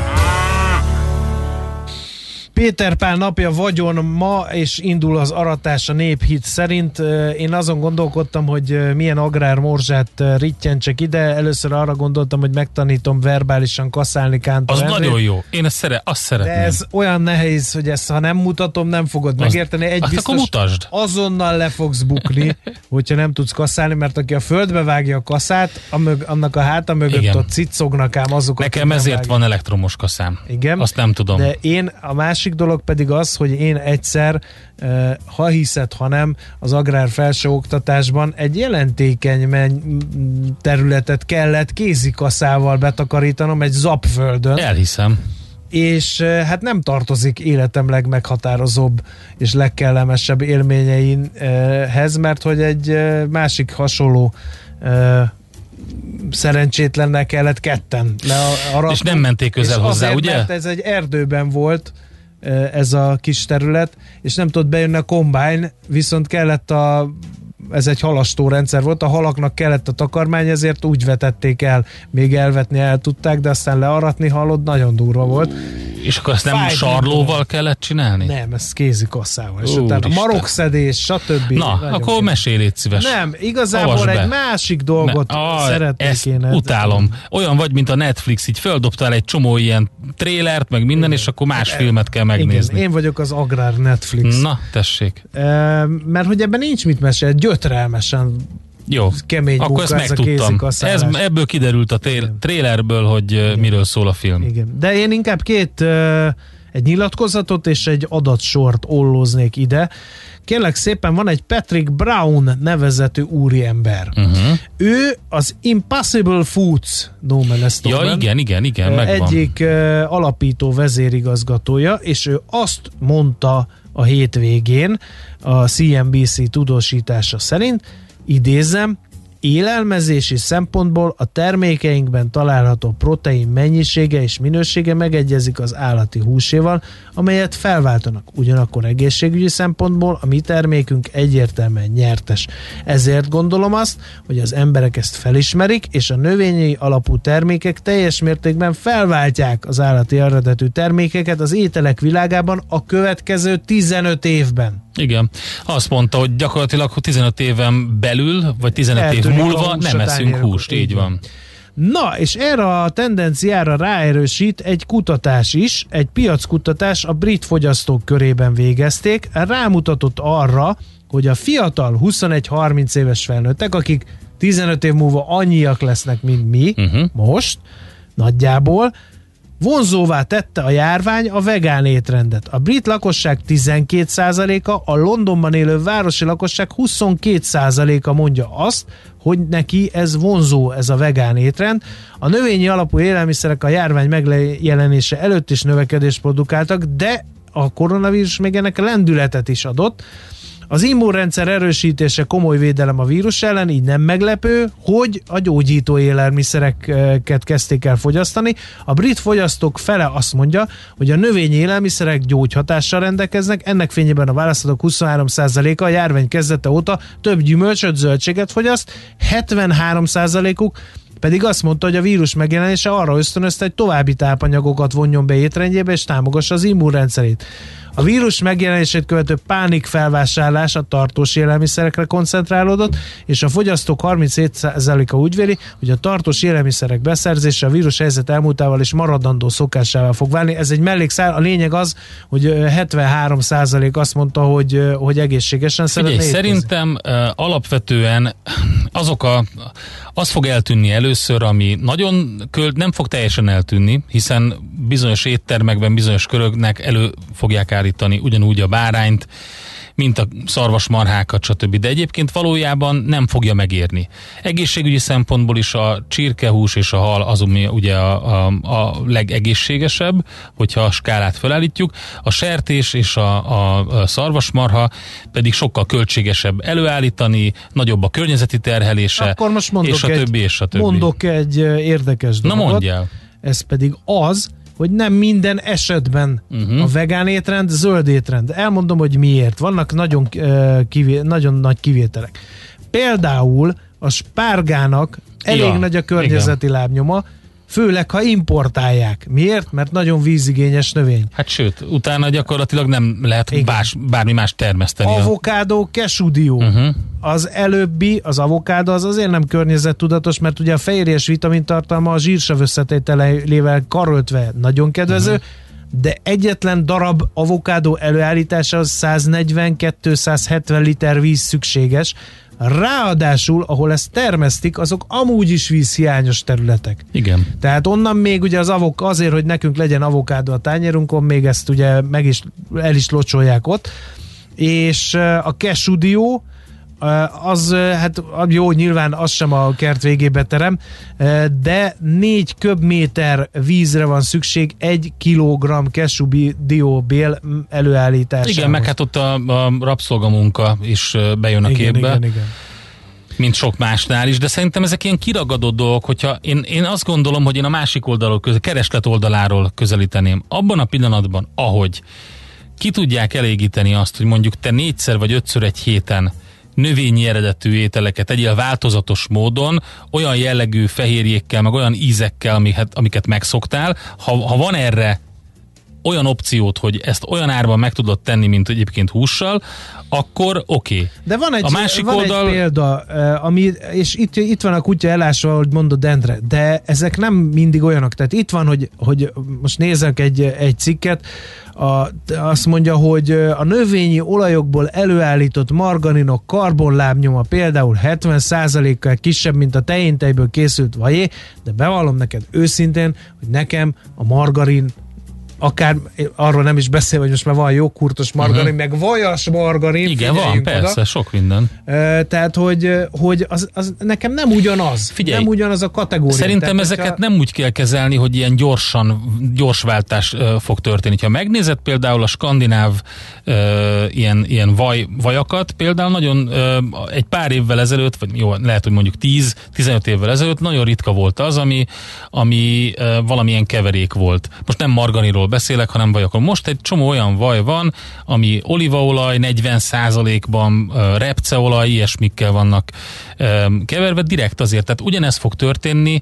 Péter Pál napja vagyon ma, és indul az aratás a néphit szerint. Én azon gondolkodtam, hogy milyen agrármorzsát rittyentsek ide. Először arra gondoltam, hogy megtanítom verbálisan kaszálni Kántor Az Endrét. nagyon jó. Én ezt, szere, azt De szeretném. ez olyan nehéz, hogy ezt ha nem mutatom, nem fogod Az- megérteni. Egy akkor biztos, mutasd. azonnal le fogsz bukni, (laughs) hogyha nem tudsz kaszálni, mert aki a földbe vágja a kaszát, a mög, annak a háta mögött Igen. ott cicognak ám azok, Nekem ezért vágják. van elektromos kaszám. Igen. Azt nem tudom. De én, a másik dolog pedig az, hogy én egyszer, ha hiszed, ha nem, az agrár felsőoktatásban egy jelentékeny területet kellett kézikaszával betakarítanom egy zapföldön. Elhiszem. És hát nem tartozik életem legmeghatározóbb és legkellemesebb élményeinhez, mert hogy egy másik hasonló szerencsétlennel kellett ketten learatni. És nem menték közel hozzá, azért, ugye? Mert ez egy erdőben volt ez a kis terület, és nem tudott bejönni a kombány, viszont kellett a ez egy halastó rendszer volt, a halaknak kellett a takarmány, ezért úgy vetették el, még elvetni el tudták, de aztán learatni hallod, nagyon durva volt. És akkor ezt nem Fájt sarlóval minden. kellett csinálni? Nem, ez kézi kasszával. És utána marokszedés, stb. Na, Nagyon akkor kemény. mesélj, szíves. Nem, igazából Avasd be. egy másik dolgot szeretnék ezt én. utálom. Olyan vagy, mint a Netflix, így földobtál egy csomó ilyen trélert, meg minden, és akkor más filmet kell megnézni. Igen, én vagyok az agrár Netflix. Na, tessék. E, mert hogy ebben nincs mit mesélni, gyötrelmesen Jó, kemény akkor munka ezt ez megtudtam. Ez, kézikaszálás. ebből kiderült a tél, trélerből, hogy Igen. miről szól a film. Igen. De én inkább két, egy nyilatkozatot és egy adatsort ollóznék ide. Kérlek szépen, van egy Patrick Brown nevezetű úriember. Uh-huh. Ő az Impossible Foods No Man's Ja, igen, igen, igen, megvan. Egyik alapító vezérigazgatója, és ő azt mondta a hétvégén. A CNBC tudósítása szerint, idézem, élelmezési szempontból a termékeinkben található protein mennyisége és minősége megegyezik az állati húséval, amelyet felváltanak. Ugyanakkor egészségügyi szempontból a mi termékünk egyértelműen nyertes. Ezért gondolom azt, hogy az emberek ezt felismerik, és a növényi alapú termékek teljes mértékben felváltják az állati eredetű termékeket az ételek világában a következő 15 évben. Igen. Azt mondta, hogy gyakorlatilag 15 éven belül, vagy 15 év Eltűnik a múlva nem eszünk húst. Így Így van. Na, és erre a tendenciára ráerősít egy kutatás is, egy piackutatás a brit fogyasztók körében végezték, rámutatott arra, hogy a fiatal 21-30 éves felnőttek, akik 15 év múlva annyiak lesznek, mint mi Uh-huh. most, nagyjából, vonzóvá tette a járvány a vegán étrendet. A brit lakosság 12%-a, a Londonban élő városi lakosság 22%-a mondja azt, hogy neki ez vonzó, ez a vegán étrend. A növényi alapú élelmiszerek a járvány megjelenése előtt is növekedést produkáltak, de a koronavírus még ennek lendületet is adott. Az immunrendszer erősítése komoly védelem a vírus ellen, így nem meglepő, hogy a gyógyító élelmiszereket kezdték el fogyasztani. A brit fogyasztók fele azt mondja, hogy a növényi élelmiszerek gyógyhatással rendelkeznek, ennek fényében a választatók 23%-a a járvány kezdete óta több gyümölcsöt, zöldséget fogyaszt, 73%-uk pedig azt mondta, hogy a vírus megjelenése arra ösztönözte, hogy további tápanyagokat vonjon be étrendjébe és támogassa az immunrendszerét. A vírus megjelenését követő pánik felvásárlás a tartós élelmiszerekre koncentrálódott, és a fogyasztók 37%-a úgy véli, hogy a tartós élelmiszerek beszerzése a vírus helyzet elmúltával és maradandó szokásával fog válni. Ez egy mellékszál, a lényeg az, hogy ö, 73% azt mondta, hogy, hogy egészségesen Figyelj, szeretne szerintem uh, alapvetően azok a, az fog eltűnni először, ami nagyon költ, nem fog teljesen eltűnni, hiszen bizonyos éttermekben, bizonyos köröknek elő fogják állítani ugyanúgy a bárányt, mint a szarvasmarhákat, stb. De egyébként valójában nem fogja megérni. Egészségügyi szempontból is a csirkehús és a hal az, ami ugye a, a, a legegészségesebb, hogyha a skálát felállítjuk. A sertés és a, a, a szarvasmarha pedig sokkal költségesebb előállítani, nagyobb a környezeti terhelése, Akkor most és a egy, többi, és a többi. Mondok egy érdekes Na dolgot. mondjál. Ez pedig az, hogy nem minden esetben uh-huh. a vegán étrend zöld étrend. Elmondom, hogy miért. Vannak nagyon, ö, kivé, nagyon nagy kivételek. Például a spárgának elég Ja, nagy a környezeti lábnyoma, főleg ha importálják. Miért? Mert nagyon vízigényes növény. Hát sőt, utána gyakorlatilag nem lehet bás, bármi más termeszteni. Avokádó, kesúdió. Uh-huh. Az előbbi, az avokádó az azért nem környezettudatos, mert ugye a fehérjes vitamintartalma a zsírsav összetételével karöltve nagyon kedvező, uh-huh. de egyetlen darab avokádó előállítása 140-270 liter víz szükséges. Ráadásul, ahol ezt termesztik, azok amúgy is vízhiányos területek. Igen. Tehát onnan még ugye az avok, azért, hogy nekünk legyen avokádó a tányérunkon, még ezt ugye meg is, el is locsolják ott. És a kesudió, az, hát jó, nyilván az sem a kert végébe terem, de négy köbméter vízre van szükség egy kilogramm kesudióbél előállításához. Igen, meg hát ott a, a rabszolgamunka is bejön a igen, képbe. igen, igen. mint sok másnál is, de szerintem ezek ilyen kiragadott dolgok, hogyha én, én azt gondolom, hogy én a másik oldalról, közel, kereslet oldaláról közelíteném. Abban a pillanatban, ahogy ki tudják elégíteni azt, hogy mondjuk te négyszer vagy ötször egy héten növényi eredetű ételeket egyél változatos módon, olyan jellegű fehérjékkel, meg olyan ízekkel, amiket, amiket megszoktál, ha, ha van erre olyan opciót, hogy ezt olyan árban meg tudod tenni, mint egyébként hússal, akkor oké. Okay. De van egy, a másik van oldal... egy példa, eh, ami, és itt, itt van a kutya elásva, ahogy mondod Endre, de ezek nem mindig olyanok. Tehát itt van, hogy, hogy most nézek egy, egy cikket, a, azt mondja, hogy a növényi olajokból előállított margarinok karbonlábnyoma például 70%-kal kisebb, mint a tejéntejből készült vajé, de bevallom neked őszintén, hogy nekem a margarin akár arról nem is beszél, hogy most már van jó kurtos margarin, uh-huh. meg vajas margarin. Igen, van, persze, oda. sok minden. Tehát, hogy, hogy az, az nekem nem ugyanaz. Figyelj, nem ugyanaz a kategória. Szerintem Tehát, ezeket hogyha... nem úgy kell kezelni, hogy ilyen gyorsan, gyors váltás uh, fog történni. Ha megnézed például a skandináv uh, ilyen, ilyen vaj, vajakat, például nagyon uh, egy pár évvel ezelőtt, vagy jó, lehet, hogy mondjuk 10-15 évvel ezelőtt nagyon ritka volt az, ami, ami uh, valamilyen keverék volt. Most nem margarinról beszélek, hanem vajakon. Most egy csomó olyan vaj van, ami olívaolaj 40%-ban, repceolaj, ilyesmikkel vannak keverve direkt azért. Tehát ugyanez fog történni,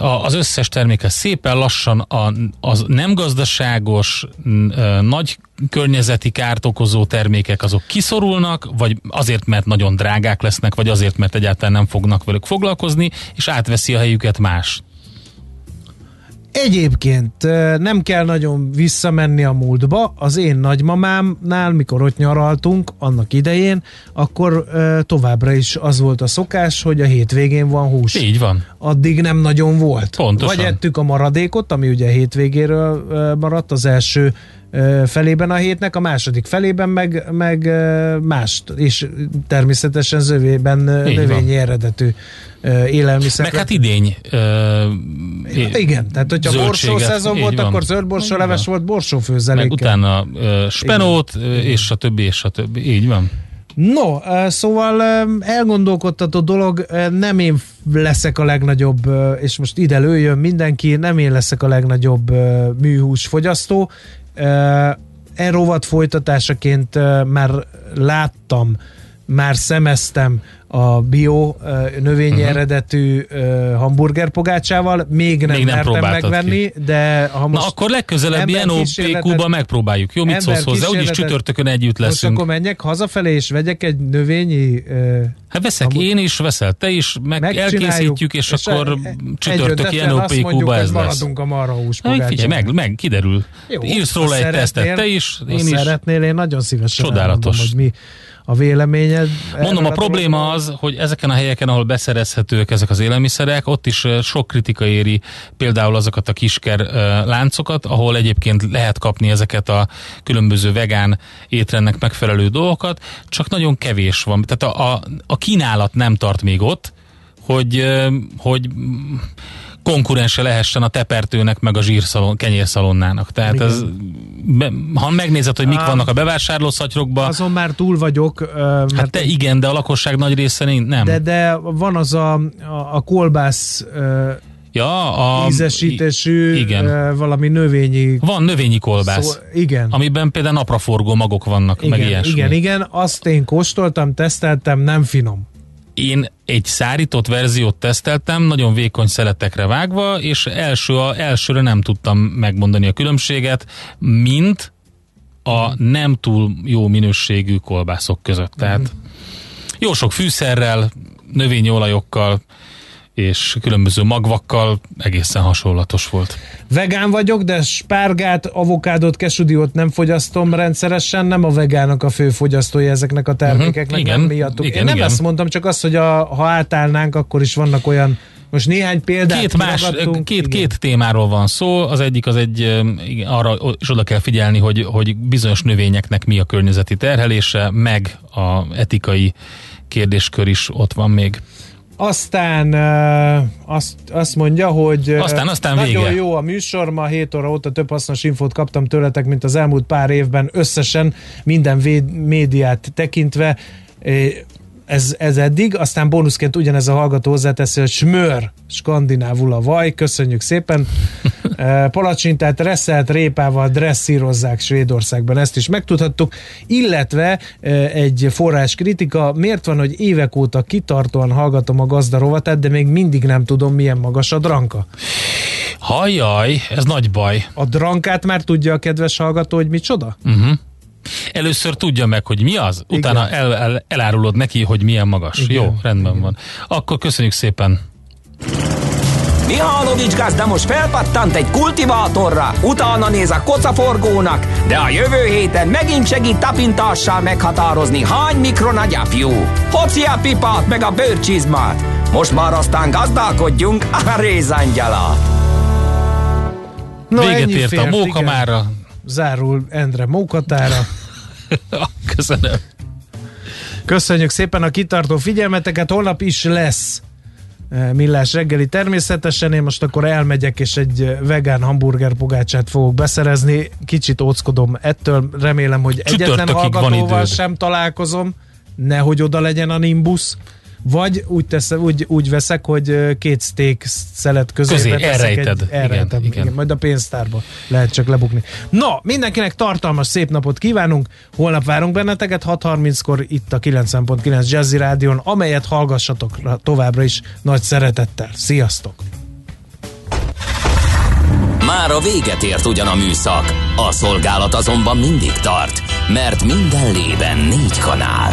az összes termékhez szépen lassan a, az nem gazdaságos, nagy környezeti kárt okozó termékek azok kiszorulnak, vagy azért, mert nagyon drágák lesznek, vagy azért, mert egyáltalán nem fognak velük foglalkozni, és átveszi a helyüket más. Egyébként nem kell nagyon visszamenni a múltba. Az én nagymamámnál, mikor ott nyaraltunk annak idején, akkor továbbra is az volt a szokás, hogy a hétvégén van hús. Így van. Addig nem nagyon volt. Pontosan. Vagy ettük a maradékot, ami ugye a hétvégéről maradt az első felében a hétnek, a második felében meg, meg mást, és természetesen zövében növényi eredetű élelmiszer. Meg hát idény. Uh, igen, tehát hogyha borsó szezon volt, van. akkor zöldborsó leves volt borsófőzelékkel. Meg utána spenót, igen. és a többi, és a többi. Így van. No, szóval elgondolkodtató dolog, nem én leszek a legnagyobb, és most ide lőjön mindenki, nem én leszek a legnagyobb műhús fogyasztó. E rovat folytatásaként már láttam, már szemeztem a bio növényi uh-huh. eredetű hamburgerpogácsával, még nem, még nem mertem megvenni, ki. de ha most... Na akkor legközelebb ilyen OPQ-ba megpróbáljuk. Jó, mit szólsz hozzá? Úgyis csütörtökön együtt leszünk. Most akkor menjek hazafelé, és vegyek egy növényi... Hát veszek hamburg... én is, veszel te is, meg elkészítjük, és, és akkor csütörtök ilyen OPQ-ba ez lesz. maradunk a marhahús meg, figyelj, meg, meg, kiderül. Jó, Írsz róla egy tesztet, te is, én is. Szeretnél, én nagyon szívesen Csodálatos. hogy mi a véleményed. Mondom, a probléma az, hogy ezeken a helyeken, ahol beszerezhetők ezek az élelmiszerek, ott is sok kritika éri például azokat a kisker láncokat, ahol egyébként lehet kapni ezeket a különböző vegán étrendnek megfelelő dolgokat, csak nagyon kevés van. Tehát a, a, a kínálat nem tart még ott, hogy, hogy konkurense lehessen a tepertőnek, meg a zsírszalon, kenyérszalonnának. Tehát Igen. ez, be, ha megnézed, hogy mik vannak a bevásárlószatyrokban... Azon már túl vagyok. Mert hát te igen, de a lakosság nagy része nem. De, de van az a, a, a kolbász Ja, a ízesítésű igen. valami növényi... Van növényi kolbász. Szó, igen. Amiben például napraforgó magok vannak, igen, meg ilyesmi. Igen, igen, azt én kóstoltam, teszteltem, nem finom. Én egy szárított verziót teszteltem, nagyon vékony szeletekre vágva, és első, a, elsőre nem tudtam megmondani a különbséget, mint a nem túl jó minőségű kolbászok között. Tehát jó sok fűszerrel, növényi olajokkal, és különböző magvakkal egészen hasonlatos volt. Vegán vagyok, de spárgát, avokádot, kesudiót nem fogyasztom rendszeresen, nem a vegánok a fő fogyasztója ezeknek a termékeknek, uh-huh. igen, nem miattuk. Igen, Én nem igen. ezt mondtam, csak azt, hogy a, ha átállnánk, akkor is vannak olyan most néhány példát két, más, két, két témáról van szó. Az egyik az egy, arra is oda kell figyelni, hogy, hogy bizonyos növényeknek mi a környezeti terhelése, meg a etikai kérdéskör is ott van még. Aztán uh, azt, azt mondja, hogy uh, aztán, aztán nagyon vége. jó a műsor, ma 7 óra óta több hasznos infót kaptam tőletek, mint az elmúlt pár évben összesen minden véd, médiát tekintve. Ez, ez eddig, aztán bónuszként ugyanez a hallgató hozzáteszi, hogy smör, skandinávul a vaj, köszönjük szépen. (laughs) Palacsintát reszelt répával dresszírozzák Svédországban, ezt is megtudhattuk, illetve egy forrás kritika, miért van, hogy évek óta kitartóan hallgatom a gazda rovatát, de még mindig nem tudom, milyen magas a dranka. Hajjaj, ez nagy baj. A drankát már tudja a kedves hallgató, hogy micsoda? Uh-huh. Először tudja meg, hogy mi az, Igen. utána el, el, elárulod neki, hogy milyen magas. Igen. Jó, rendben Igen. van. Akkor köszönjük szépen. Mihálovics gazda most felpattant egy kultivátorra, utána néz a kocaforgónak, de a jövő héten megint segít tapintással meghatározni, hány mikron a gyapjú. Hoci a pipát meg a bőrcsizmát. Most már aztán gazdálkodjunk a rézangyalát. No, Véget ért a fért, móka igen. mára. Zárul Endre mókatára. (laughs) Köszönöm. Köszönjük szépen a kitartó figyelmeteket, holnap is lesz eh, millás reggeli. Természetesen, én most akkor elmegyek és egy eh, vegán hamburger pogácsát fogok beszerezni, kicsit óckodom ettől, remélem, hogy egyetlen hallgatóval sem találkozom, nehogy oda legyen a Nimbus, vagy úgy, tesz, úgy, úgy veszek, hogy két steak szelet közé, Közé, elrejted. Egy, Igen, elrejtem, igen, igen. igen. majd a pénztárba lehet csak lebukni. No, mindenkinek tartalmas szép napot kívánunk, holnap várunk benneteket 6.30-kor itt a 90.9 Jazzy Rádion, amelyet hallgassatok ra- továbbra is nagy szeretettel. Sziasztok! Már a véget ért ugyan a műszak, a szolgálat azonban mindig tart, mert minden lében négy kanál.